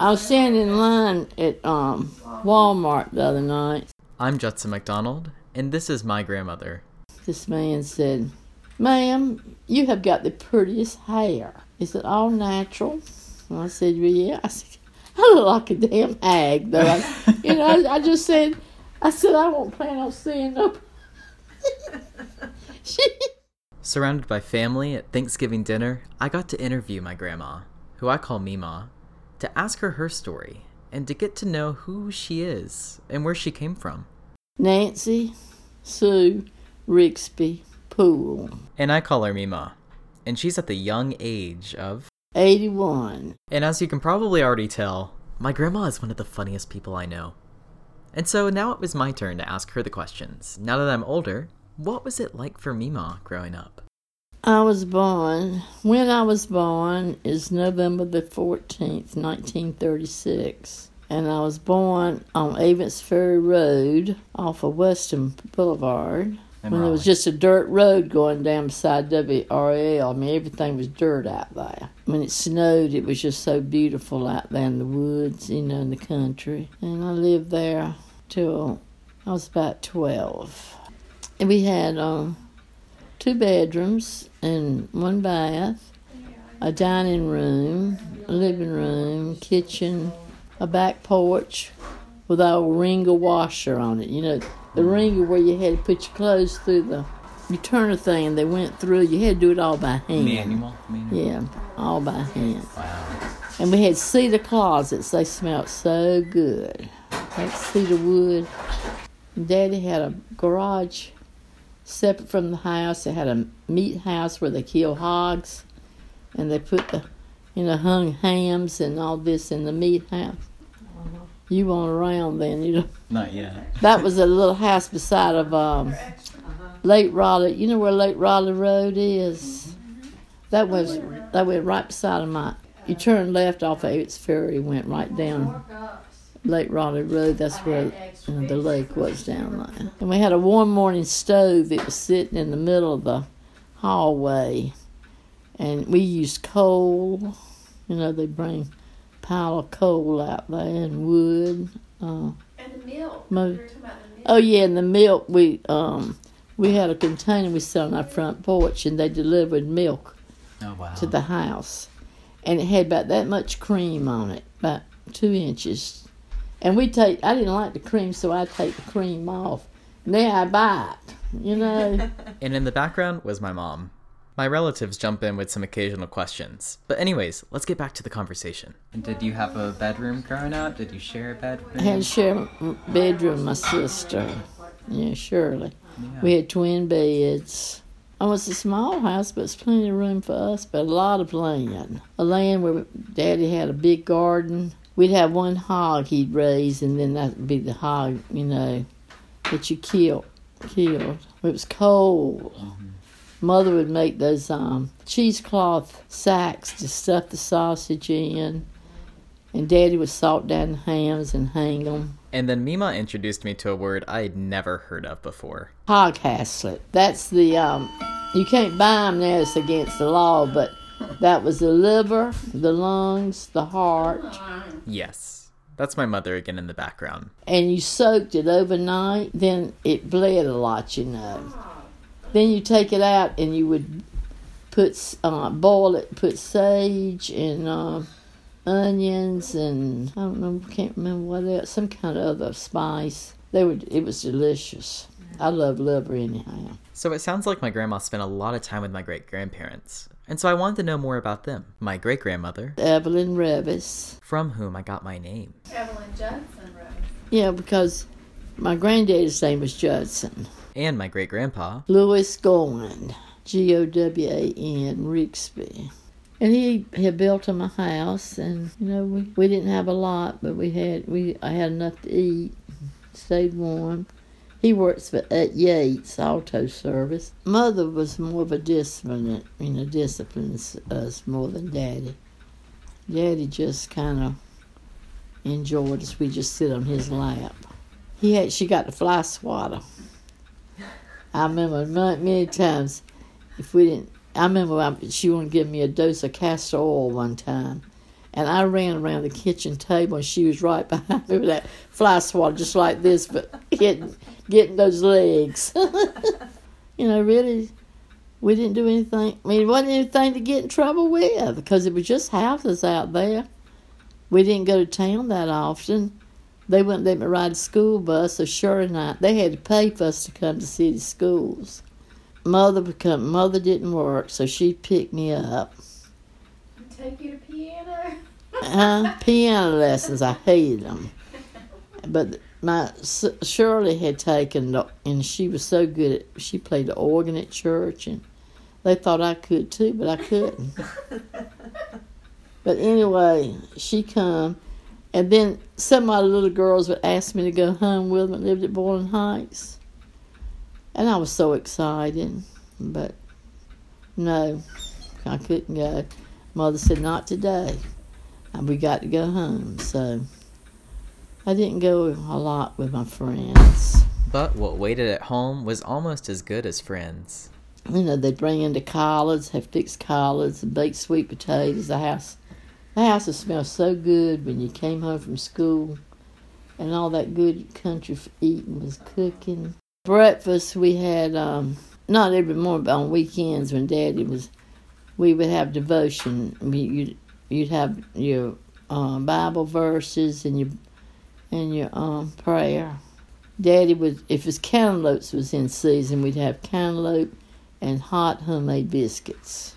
I was standing in line at um, Walmart the other night. I'm Judson McDonald, and this is my grandmother. This man said, Ma'am, you have got the prettiest hair. Is it all natural? And I said, well, Yeah. I said, I look like a damn hag, though. I, you know, I, I just said, I said, I won't plan on seeing no. she, Surrounded by family at Thanksgiving dinner, I got to interview my grandma, who I call Mima, to ask her her story and to get to know who she is and where she came from. Nancy, Sue, Rixby, Poole, And I call her Mima, and she's at the young age of. 81. And as you can probably already tell, my grandma is one of the funniest people I know. And so now it was my turn to ask her the questions. Now that I'm older, what was it like for Mima growing up? I was born, when I was born is November the 14th, 1936. And I was born on Avents Ferry Road off of Western Boulevard. In when there was just a dirt road going down beside WRL. I mean, everything was dirt out there. When it snowed, it was just so beautiful out there in the woods, you know, in the country. And I lived there till I was about 12. And we had um, two bedrooms and one bath, a dining room, a living room, kitchen, a back porch with a old ringer washer on it. You know, the ringer where you had to put your clothes through the, you turn a thing and they went through. You had to do it all by hand. Manual? Manual. Yeah, all by hand. Wow. And we had cedar closets. They smelled so good. Like cedar wood. Daddy had a garage separate from the house. They had a meat house where they kill hogs. And they put the, you know, hung hams and all this in the meat house. You weren't around then, you know. Not yet. That was a little house beside of um, Lake Raleigh. You know where Lake Raleigh Road is? That was that went right beside of my. You turn left off of Avets Ferry, went right down Lake Raleigh Road. That's where you know, the lake was down there. And we had a warm morning stove that was sitting in the middle of the hallway, and we used coal. You know, they bring pile of coal out there and wood. Uh, And the milk. Mo- We were talking about the milk. Oh yeah, and the milk we um we had a container we set on our front porch, and they delivered milk Oh, wow. to the house, and it had about that much cream on it, about two inches. And we take I didn't like the cream, so I take the cream off. Now I buy it, you know. And in the background was my mom. My relatives jump in with some occasional questions. But, anyways, let's get back to the conversation. And did you have a bedroom growing up? Did you share a bedroom? I had to share a bedroom with my sister. Yeah, Shirley. We had twin beds. Oh, was a small house, but it's plenty of room for us, but a lot of land. A land where Daddy had a big garden. We'd have one hog he'd raise, and then that would be the hog, you know, that you killed. Killed. It was cold. Mother would make those um, cheesecloth sacks to stuff the sausage in, and Daddy would salt down the hams and hang them. And then Mima introduced me to a word I had never heard of before. hog haslet. That's the um, you can't buy them now. It's against the law, but that was the liver, the lungs, the heart, Yes. That's my mother again in the background. and you soaked it overnight. Then it bled a lot, you know. Then you take it out and you would put uh, boil it, put sage and uh, onions and I don't know, can't remember what else, some kind of other spice. They would. It was delicious. I love liver anyhow. So it sounds like my grandma spent a lot of time with my great grandparents. And so I wanted to know more about them. My great grandmother, Evelyn Revis. from whom I got my name. Evelyn Judson Rose. Yeah, because my granddaddy's name was Judson. And my great grandpa, Louis Gowan, G O W A N, Rixby. And he had built him a house, and you know we, we didn't have a lot, but we had we I had enough to eat, stayed warm. He works for at Yates Auto Service. Mother was more of a discipline, you know, disciplines us more than Daddy. Daddy just kind of enjoyed us. We just sit on his lap. He she got the fly swatter. I remember many times if we didn't. I remember I, she wanted to give me a dose of castor oil one time, And I ran around the kitchen table, and she was right behind me with that fly swatter, just like this, but getting getting those legs. you know, really, we didn't do anything. I mean, it wasn't anything to get in trouble with because it was just houses out there. We didn't go to town that often. They wouldn't let me ride a school bus, so sure enough, they had to pay for us to come to city schools. Mother become mother didn't work, so she picked me up. Take you to piano. Uh, piano lessons, I hated them. But my Shirley had taken, and she was so good at. She played the organ at church, and they thought I could too, but I couldn't. but anyway, she come, and then some of my little girls would ask me to go home with them. Lived at Boylan Heights, and I was so excited, but no, I couldn't go. Mother said not today, and we got to go home. So I didn't go a lot with my friends. But what waited at home was almost as good as friends. you know, they'd bring in the collards, have fixed collards, and baked sweet potatoes. The house, the house would smell so good when you came home from school, and all that good country eating was cooking. Breakfast we had, um, not every morning, but on weekends when Daddy was, we would have devotion. We, you'd, you'd have your um, Bible verses and your and your um, prayer. Daddy would, if his cantaloupes was in season, we'd have cantaloupe and hot homemade biscuits.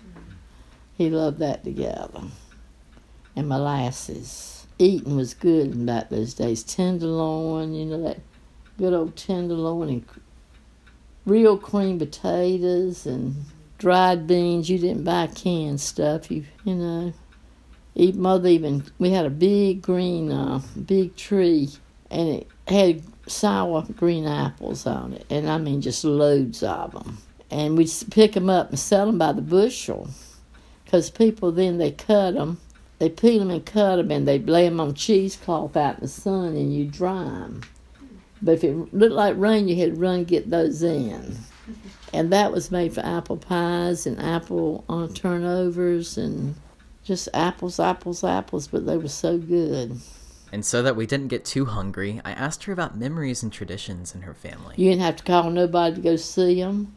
He loved that together. And molasses. Eating was good in back those days. Tenderloin, you know, that good old tenderloin and real cream potatoes and dried beans. You didn't buy canned stuff, you, you know. Mother even, we had a big green, uh, big tree and it had sour green apples on it. And I mean, just loads of them and we'd pick them up and sell them by the bushel because people then they cut them they peel them and cut them and they lay them on cheesecloth out in the sun and you dry them but if it looked like rain you had to run get those in and that was made for apple pies and apple uh, turnovers and just apples apples apples but they were so good And so that we didn't get too hungry, I asked her about memories and traditions in her family. You didn't have to call nobody to go see them.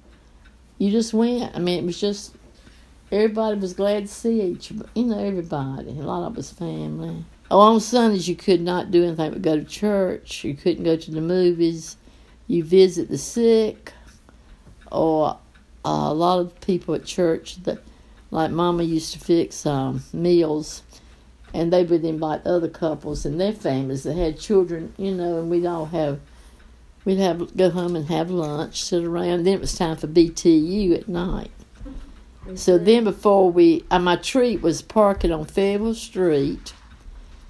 You just went. I mean, it was just everybody was glad to see each. You know, everybody. A lot of us family. Oh, on Sundays you could not do anything but go to church. You couldn't go to the movies. You visit the sick, or uh, a lot of people at church that, like Mama used to fix um, meals and they would invite other couples and their families that had children, you know, and we'd all have, we'd have go home and have lunch, sit around. Then it was time for BTU at night. So then before we, uh, my treat was parking on Fayetteville Street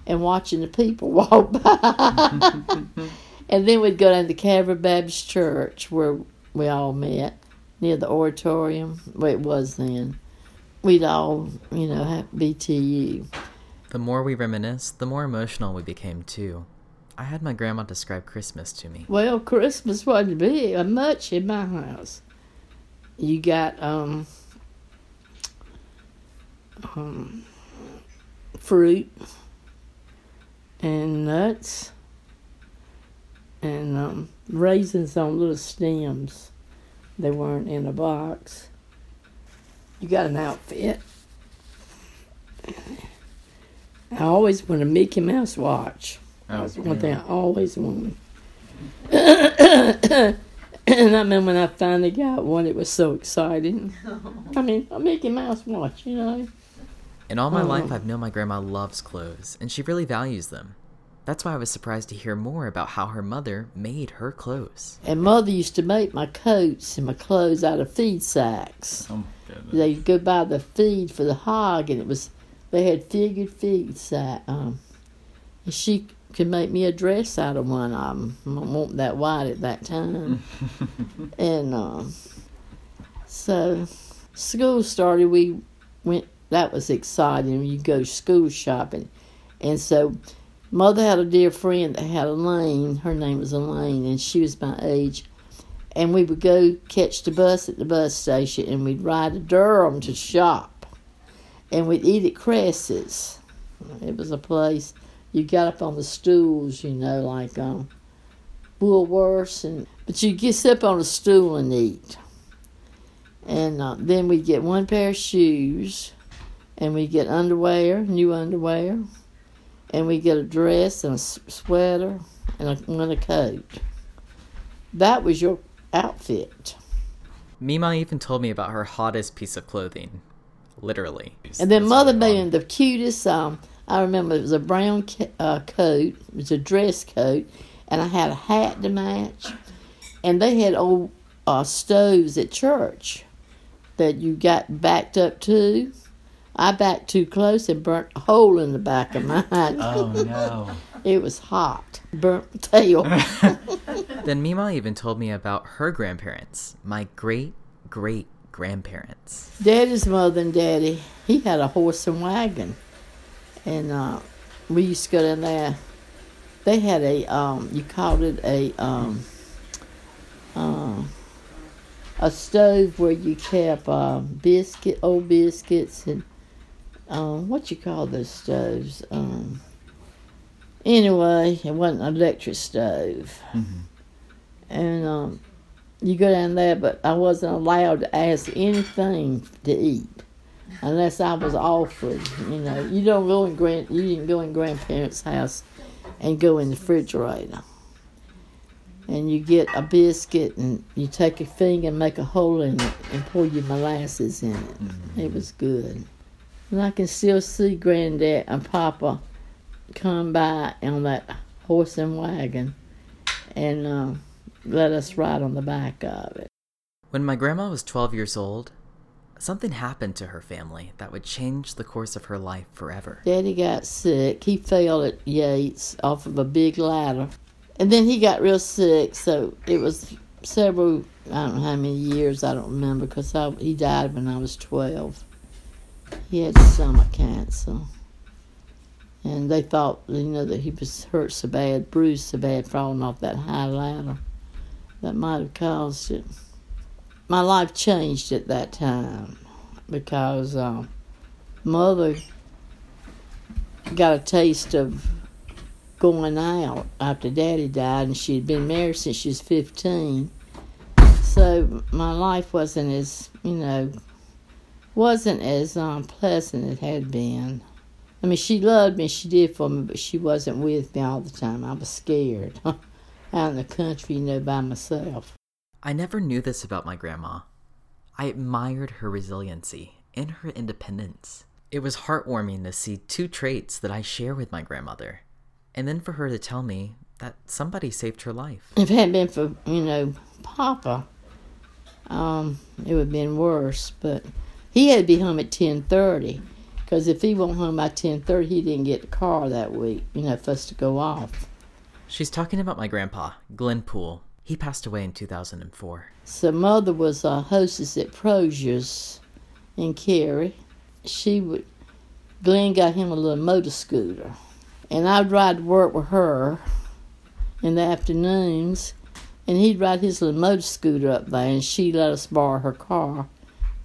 and watching the people walk by. and then we'd go down to Calvary Baptist Church where we all met near the auditorium, where it was then. We'd all, you know, have BTU. The more we reminisced, the more emotional we became too. I had my grandma describe Christmas to me. Well, Christmas wasn't big much in my house. You got um, um fruit and nuts and um, raisins on little stems. They weren't in a box. You got an outfit. I always wanted a Mickey Mouse watch. Oh, That's one thing I always wanted. and I remember when I finally got one, it was so exciting. I mean, a Mickey Mouse watch, you know. In all my Oh. life, I've known my grandma loves clothes, and she really values them. That's why I was surprised to hear more about how her mother made her clothes. And Mother used to make my coats and my clothes out of feed sacks. Oh. They'd go buy the feed for the hog, and it was they had figured feed sack. Um, and she could make me a dress out of one of them. I wasn't that wide at that time. and um, so school started. We went. That was exciting. You go school shopping, and so mother had a dear friend that had Elaine. Her name was Elaine, and she was my age. And we would go catch the bus at the bus station, and we'd ride to Durham to shop, and we'd eat at Kress's. It was a place you got up on the stools, you know, like um, Woolworths, and but you get up on a stool and eat. And uh, then we get one pair of shoes, and we get underwear, new underwear, and we get a dress and a sweater and a, a coat. That was your outfit. Mima even told me about her hottest piece of clothing, literally. And then Mother being the cutest, um, I remember it was a brown uh, coat, it was a dress coat, and I had a hat to match. And they had old uh, stoves at church that you got backed up to. I backed too close and burnt a hole in the back of my mine. Oh no. it was hot. Burnt my tail. Then Mima even told me about her grandparents, my great great grandparents. Daddy's mother and daddy, he had a horse and wagon. And uh, we used to go down there. They had a, um, you called it a, um, uh, a stove where you kept uh, biscuit, old biscuits, and um, what you call those stoves? Um, anyway, it wasn't an electric stove. Mhm. And um, you go down there, but I wasn't allowed to ask anything to eat unless I was offered. You know, you don't go in grand, you didn't go in grandparents' house and go in the refrigerator. And you get a biscuit and you take a finger and make a hole in it and pour your molasses in it. It was good. And I can still see Granddad and Papa come by on that horse and wagon and uh, let us ride on the back of it. When my grandma was 12 years old, something happened to her family that would change the course of her life forever. Daddy got sick. He fell at Yates off of a big ladder. And then he got real sick, so it was several, I don't know how many years, I don't remember, because he died when I was 12. He had stomach cancer. And they thought, you know, that he was hurt so bad, bruised so bad, falling off that high ladder. That might have caused it. My life changed at that time because uh, mother got a taste of going out after daddy died, and she had been married since she was 15. So my life wasn't as, you know, wasn't as um, pleasant it had been. I mean, she loved me, she did for me, but she wasn't with me all the time. I was scared out in the country, you know, by myself. I never knew this about my grandma. I admired her resiliency and her independence. It was heartwarming to see two traits that I share with my grandmother, and then for her to tell me that somebody saved her life. If it hadn't been for, you know, Papa, um, it would have been worse. But he had to be home at 10.30 because if he wasn't home by 10.30, he didn't get the car that week, you know, for us to go off. She's talking about my grandpa, Glenn Poole. He passed away in 2004. So mother was a hostess at Prosier's in Cary. She would, Glenn got him a little motor scooter. And I'd ride to work with her in the afternoons. And he'd ride his little motor scooter up there, and she let us borrow her car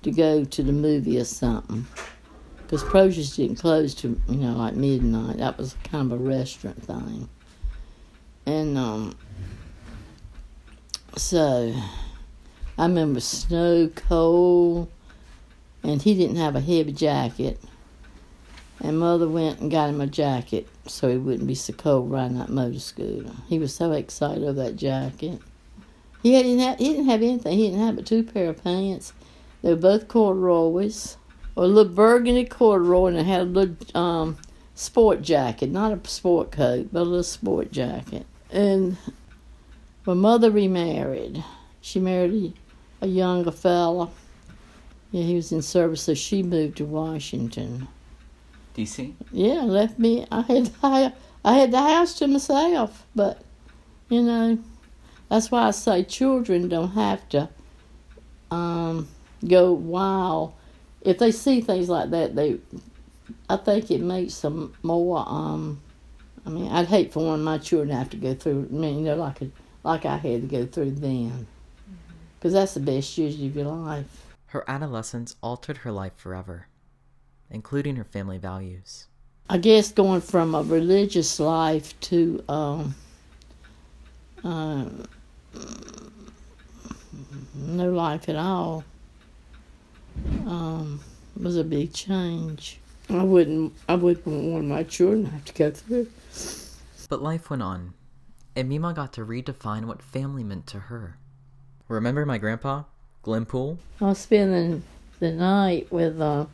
to go to the movie or something. Because Prosier's didn't close to, you know, like midnight. That was kind of a restaurant thing. And, um, so I remember snow, cold, and he didn't have a heavy jacket. And mother went and got him a jacket so he wouldn't be so cold riding that motor scooter. He was so excited over that jacket. He didn't have, he didn't have anything. He didn't have but two pair of pants. They were both corduroys, or a little burgundy corduroy, and it had a little um, sport jacket, not a sport coat, but a little sport jacket. And my mother remarried. She married a, a younger fella. Yeah, he was in service, so she moved to Washington. DC? Yeah, left me. I had I, I had the house to myself, but you know, that's why I say children don't have to um, go wild. If they see things like that, they, I think it makes them more. Um, I mean, I'd hate for one of my children to have to go through. I mean, you know, like a, like I had to go through then, because that's the best years of your life. Her adolescence altered her life forever, including her family values. I guess going from a religious life to um, uh, no life at all um, was a big change. I wouldn't. I wouldn't want my children to have to go through. But life went on, and Mima got to redefine what family meant to her. Remember my grandpa, Glenn Poole? I was spending the night with uh,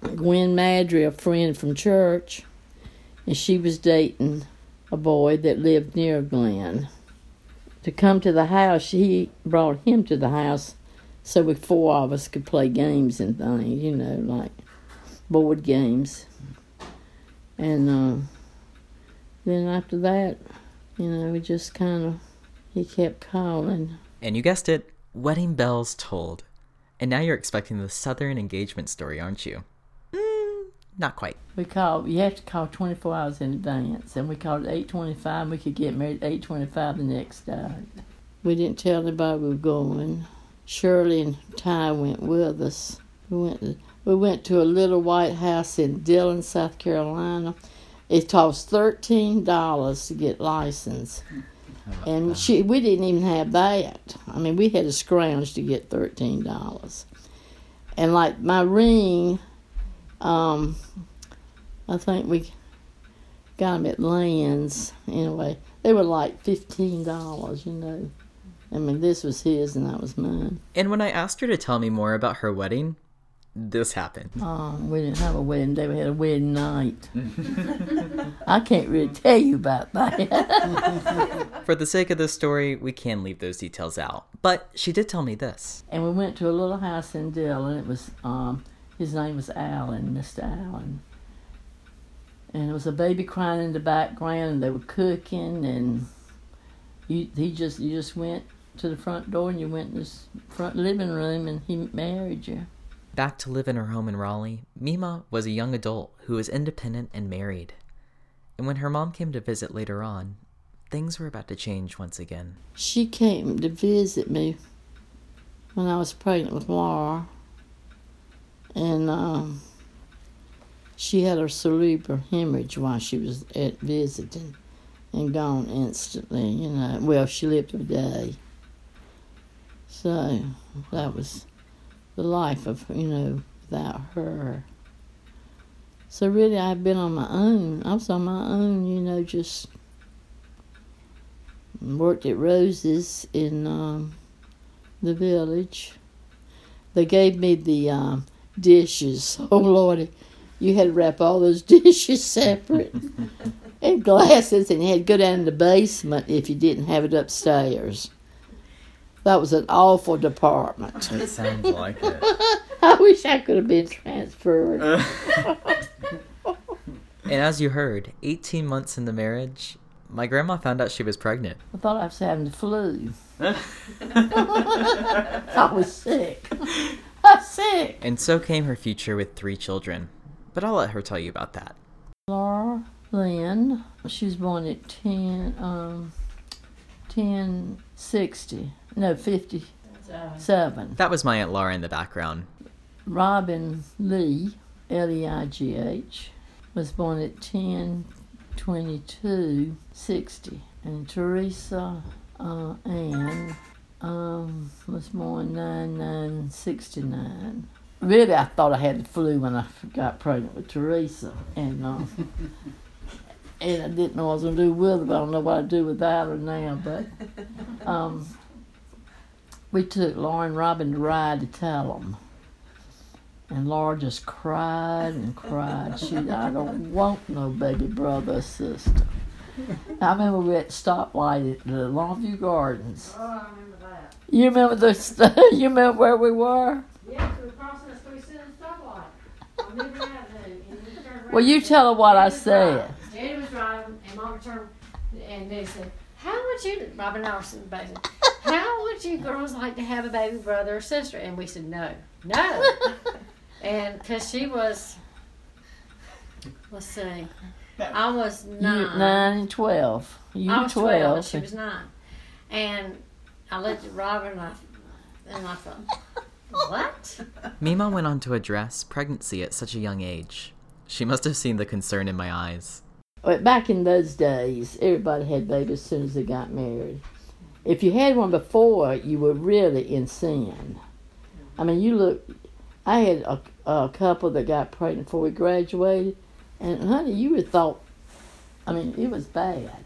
Gwen Madry, a friend from church, and she was dating a boy that lived near Glenn. To come to the house, she brought him to the house so we four of us could play games and things, you know, like board games. And uh, then after that, you know, we just kind of, he kept calling. And you guessed it, wedding bells tolled. And now you're expecting the Southern engagement story, aren't you? Mm, not quite. We called. You have to call 24 hours in advance, and we called at 8:25. We could get married at 8:25 the next day. We didn't tell anybody we were going. Shirley and Ty went with us. We went. We went to a little white house in Dillon, South Carolina. It cost thirteen dollars to get licensed, and she we didn't even have that. I mean, we had to scrounge to get thirteen dollars. And like my ring, um, I think we got them at Lands. Anyway, they were like fifteen dollars. You know, I mean, this was his and that was mine. And when I asked her to tell me more about her wedding, this happened. Um, we didn't have a wedding day. We had a wedding night. I can't really tell you about that. For the sake of this story, we can leave those details out. But she did tell me this. and we went to a little house in Dillon. It was um, his name was Allen, Mr. Allen. And there was a baby crying in the background, and they were cooking, and you he just you just went to the front door and you went in this front living room, and he married you. Back to live in her home in Raleigh, Mima was a young adult who was independent and married. And when her mom came to visit later on, things were about to change once again. She came to visit me when I was pregnant with Laura, and um, she had her cerebral hemorrhage while she was at visiting, and gone instantly. You know, well, she lived a day. So that was the life of you know without her. So really, I've been on my own. I was on my own, you know, just worked at Rose's in um, the village. They gave me the um, dishes. Oh lordy, you had to wrap all those dishes separate, and glasses, and you had to go down in the basement if you didn't have it upstairs. That was an awful department. It sounds like it. I wish I could have been transferred. And as you heard, 18 months into marriage, my grandma found out she was pregnant. I thought I was having the flu. I was sick. I was sick. And so came her future with three children. But I'll let her tell you about that. Laura Lynn. She was born at 10, um, 1060. No, 57. That was my Aunt Laura in the background. Robin Lee, L E I G H, was born at 10 22 60. And Teresa uh, Ann um, was born 9 69. Really, I thought I had the flu when I got pregnant with Teresa. And uh, and I didn't know what I was going to do with her, but I don't know what I'd do without her now. But um, we took Laura and Robin to ride to tell them. And Laura just cried and cried. She, I don't want no baby brother or sister. I remember we were the stoplight at the Longview Gardens. Oh, I remember that. You remember the? You remember where we were? Yeah, we crossed that three cent stoplight. I remember that day. And we turned. Well, you tell her what I Daddy was driving. said. Daddy was driving, and Mama turned, and they said, "How would you, Robin Austin, baby? How would you girls like to have a baby brother or sister?" And we said, "No, no." and because she was, let's see, I was You nine. nine and twelve. You I was twelve. and she was nine, and I looked at Robin and I, and I thought, "What?" Mima went on to address pregnancy at such a young age. She must have seen the concern in my eyes. But back in those days, everybody had babies as soon as they got married. If you had one before, you were really in sin. I mean, you look. I had a, a couple that got pregnant before we graduated, and honey, you would thought. I mean, it was bad.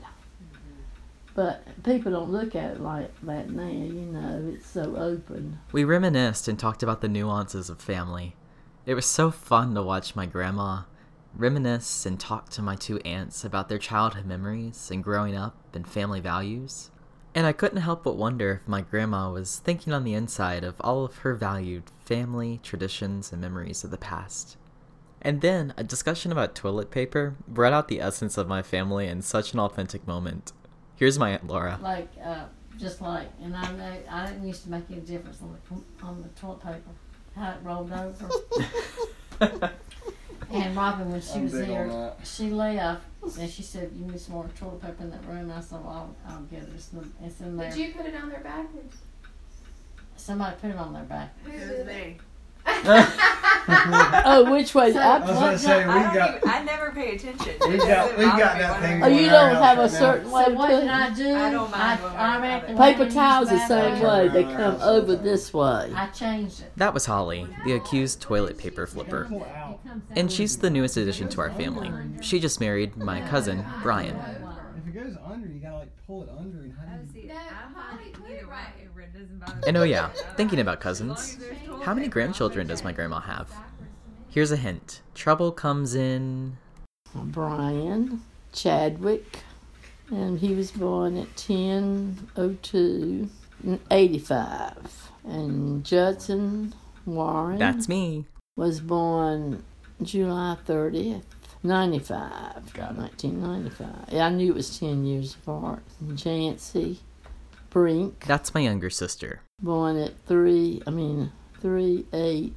But people don't look at it like that now. You know, it's so open. We reminisced and talked about the nuances of family. It was so fun to watch my grandma reminisce and talk to my two aunts about their childhood memories and growing up and family values. And I couldn't help but wonder if my grandma was thinking on the inside of all of her valued family, traditions, and memories of the past. And then a discussion about toilet paper brought out the essence of my family in such an authentic moment. Here's my Aunt Laura. Like, uh, just like, and I know I didn't used to make any difference on the on the toilet paper, how it rolled over. and Robin, when she I'm was big on there, that. she left and she said, "You need some more toilet paper in that room." And I said, "Well, I'll, I'll get it. It's in, it's in there." Did you put it on their back? Somebody put it on their back. Who It did was me. Mm-hmm. Oh, which way? So- I was gonna say we I, don't got even, I never pay attention. we got we got that thing. oh, you don't have a right now. certain way So to what put it. I do? I don't mind I, I around reckon it. when Paper we towels the same way. They come over this way. I changed it. That was Holly, the accused toilet paper flipper. And she's the newest addition to our family. She just married my cousin, Brian. If it goes under, you gotta like pull it under and how do you? See, I'm Holly, either way. It doesn't bother And oh yeah, thinking about cousins, as there's toilet how many grandchildren does my grandma have? Here's a hint. Trouble comes in. Brian Chadwick, and he was born at 1002 in 85. And Judson Warren That's me. was born July 30th, 95. Got it. 1995. Yeah, I knew it was 10 years apart. And Jancy Brink, That's my younger sister. born at 3, I mean, 3 8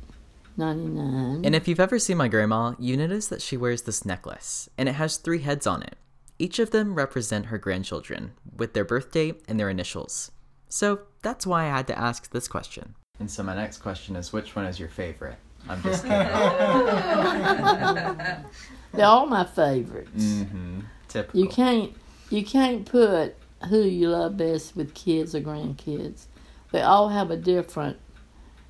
99. And if you've ever seen my grandma, you notice that she wears this necklace, and it has three heads on it. Each of them represent her grandchildren, with their birth date and their initials. So that's why I had to ask this question. And so my next question is which one is your favorite? I'm just kidding. They're all my favorites. mm-hmm. Typical. You can't you can't put who you love best with kids or grandkids. They all have a different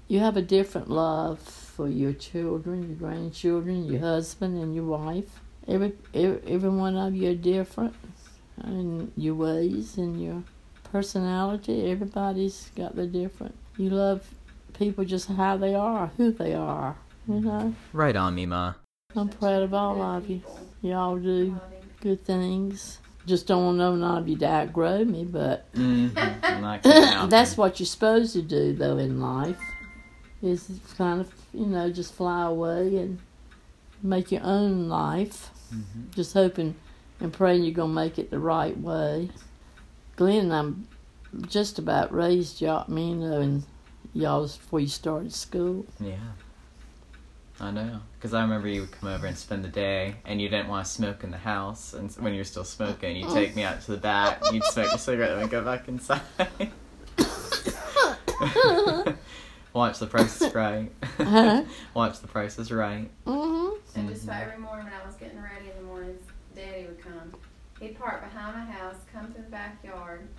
you have a different love for your children, your grandchildren, your husband and your wife. Every every, every one of you are different in your ways and your personality. Everybody's got their different. You love people just how they are, who they are. You know, Right on, Mima. I'm proud of all of you. Y'all do good things. Just don't want none of you to outgrow me, but Mm-hmm. I'm not kidding out that's what you're supposed to do, though, in life. Is kind of, you know, just fly away and make your own life. Mhm. Just hoping and praying you're going to make it the right way. Glenn and I'm just about raised y'all, me and uh, and y'all's before you started school. Yeah. I know. Because I remember you would come over and spend the day, and you didn't want to smoke in the house. And when you're still smoking, you'd take me out to the back, you'd smoke a cigarette, and go back inside. Watch the price is right. Huh? Watch the price is right. Mm-hmm. So just about every morning when I was getting ready in the mornings, Daddy would come. He'd park behind my house, come to the backyard,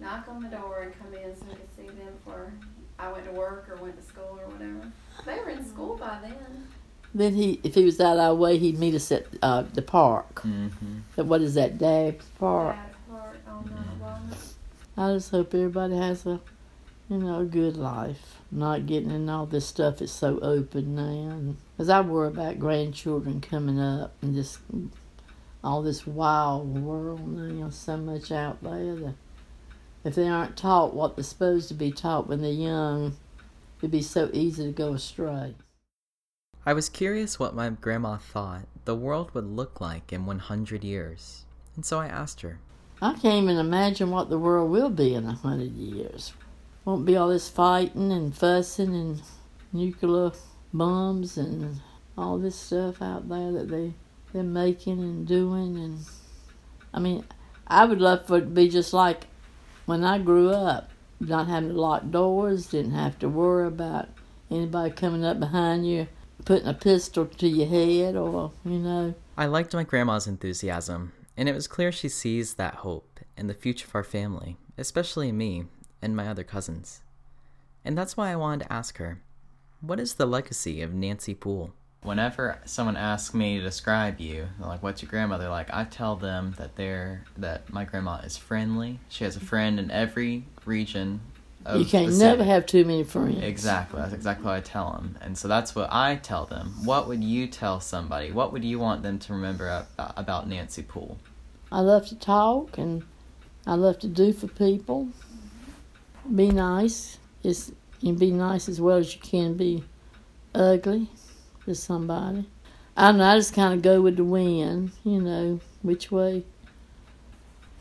knock on the door, and come in so I could see them before I went to work or went to school or whatever. They were in school by then. Then he, if he was out of our way, he'd meet us at uh, the park. Mm-hmm. But what is that, Dabbs Park? Dad park on Walnut. I just hope everybody has a, you know, a good life. Not getting in all this stuff. It's so open now. Because I worry about grandchildren coming up and just all this wild world now. So much out there. That if they aren't taught what they're supposed to be taught when they're young, it'd be so easy to go astray. I was curious what my grandma thought the world would look like in 100 years. And so I asked her. I can't even imagine what the world will be in a hundred years. Won't be all this fighting and fussing and nuclear bombs and all this stuff out there that they they're making and doing and I mean, I would love for it to be just like when I grew up, not having to lock doors, didn't have to worry about anybody coming up behind you putting a pistol to your head or, you know. I liked my grandma's enthusiasm, and it was clear she sees that hope in the future of our family, especially me and my other cousins. And that's why I wanted to ask her what is the legacy of Nancy Poole? Whenever someone asks me to describe you, like, "What's your grandmother like?" I tell them that they're that my grandma is friendly. She has a friend in every region. Of you can't the never have too many friends. Exactly. That's exactly what I tell them. And so that's what I tell them. What would you tell somebody? What would you want them to remember about Nancy Poole? I love to talk and I love to do for people. Be nice. You can be nice as well as you can be ugly to somebody. I don't know, I just kind of go with the wind, you know, which way.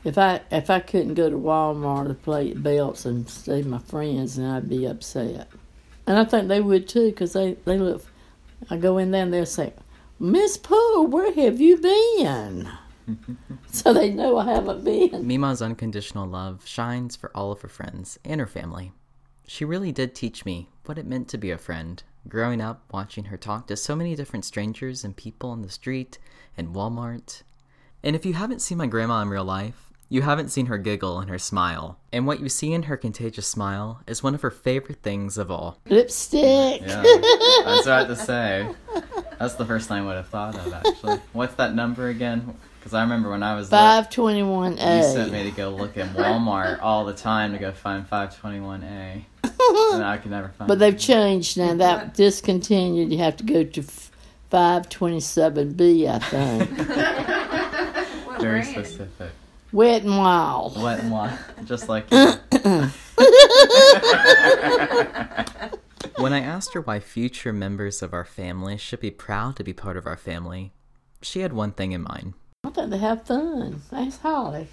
If I if I couldn't go to Walmart to play at belts and with my friends, then I'd be upset. And I think they would too, because they, they look. I go in there and they'll say, Miss Poole, where have you been? so they know I haven't been. Mima's unconditional love shines for all of her friends and her family. She really did teach me what it meant to be a friend, growing up watching her talk to so many different strangers and people on the street and Walmart. And if you haven't seen my grandma in real life, you haven't seen her giggle and her smile. And what you see in her contagious smile is one of her favorite things of all. Lipstick. Yeah, that's what I had to say. That's the first thing I would have thought of, actually. What's that number again? Because I remember when I was five twenty one A. you sent me to go look in Walmart all the time to go find 521A. And I could never find But it. they've changed now. That discontinued. You have to go to 527B, I think. Very brand? specific. Wet and Wild. Wet and wild. Just like you. when I asked her why future members of our family should be proud to be part of our family, she had one thing in mind. I think they have fun. That's Holly.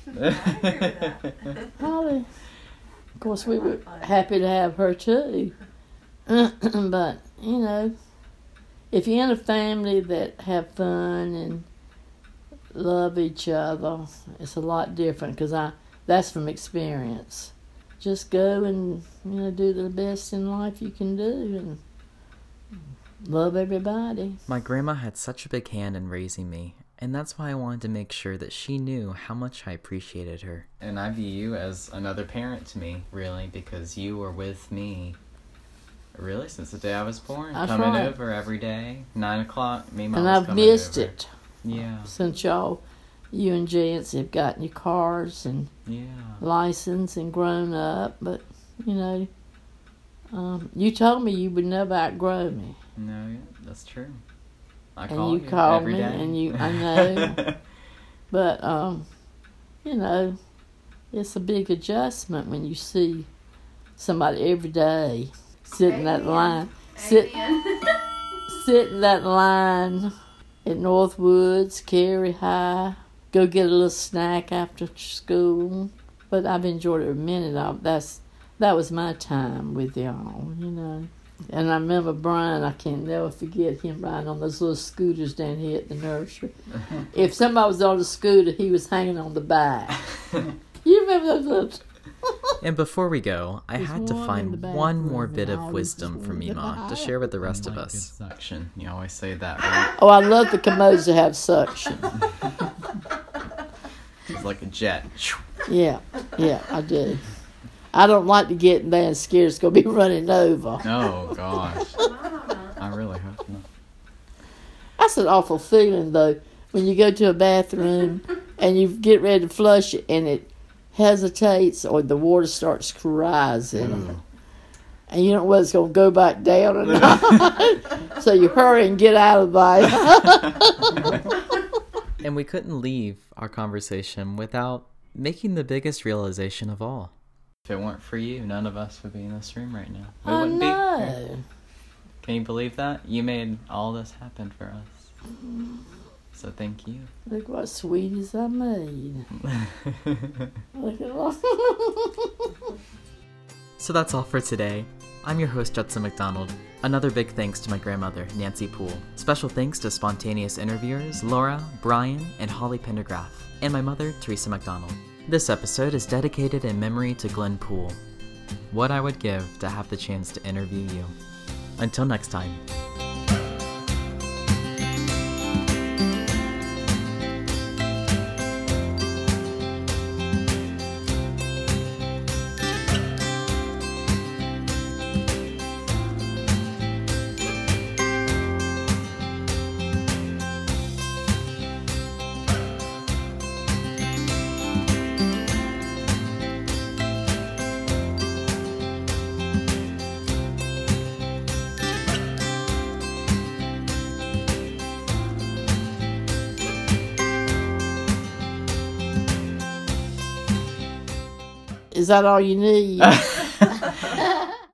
Holly. Of course, we were happy to have her too. but, you know, if you're in a family that have fun and love each other, it's a lot different because I that's from experience. Just go and, you know, do the best in life you can do and love everybody. My grandma had such a big hand in raising me, and that's why I wanted to make sure that she knew how much I appreciated her. And I view you as another parent to me, really, because you were with me. Really, since the day I was born, That's coming right. over every day, nine o'clock. Me, mom and I've missed over. it. Yeah, since y'all, you and Jance have gotten your cars and yeah. license and grown up, but you know, um, you told me you would never outgrow me, No, yeah, that's true. I And you you call every me, day. and you- I know. but um, you know, it's a big adjustment when you see somebody every day sitting that Amen. line, sit, Amen. sit in that line at Northwoods, Cary High, go get a little snack after school. But I've enjoyed it a minute. I, that's that was my time with y'all, you know. And I remember Brian. I can never forget him riding on those little scooters down here at the nursery. if somebody was on the scooter, he was hanging on the back. you remember those little? And before we go, I There's had to find one more bit of wisdom is from going Mima to share with the rest oh of Like us. good Suction. You always say that, right? Oh, I love the commodes that have suction. It's like a jet. Yeah, yeah, I do. I don't like to get in there and scared it's gonna be running over. Oh gosh, I really hope not. That's an awful feeling though when you go to a bathroom and you get ready to flush it and it hesitates or the water starts rising and you don't know whether it's gonna go back down or not. so you hurry and get out of there. And we couldn't leave our conversation without making the biggest realization of all. If it weren't for you, none of us would be in this room right now. We I wouldn't be. know. Can you believe that? You made all this happen for us. So thank you. Look what sweeties I made. Look at all. So that's all for today. I'm your host, Judson McDonald. Another big thanks to my grandmother, Nancy Poole. Special thanks to spontaneous interviewers Laura, Brian, and Holly Pendergraft, and my mother, Teresa McDonald. This episode is dedicated in memory to Glenn Poole. What I would give to have the chance to interview you. Until next time. That all you need?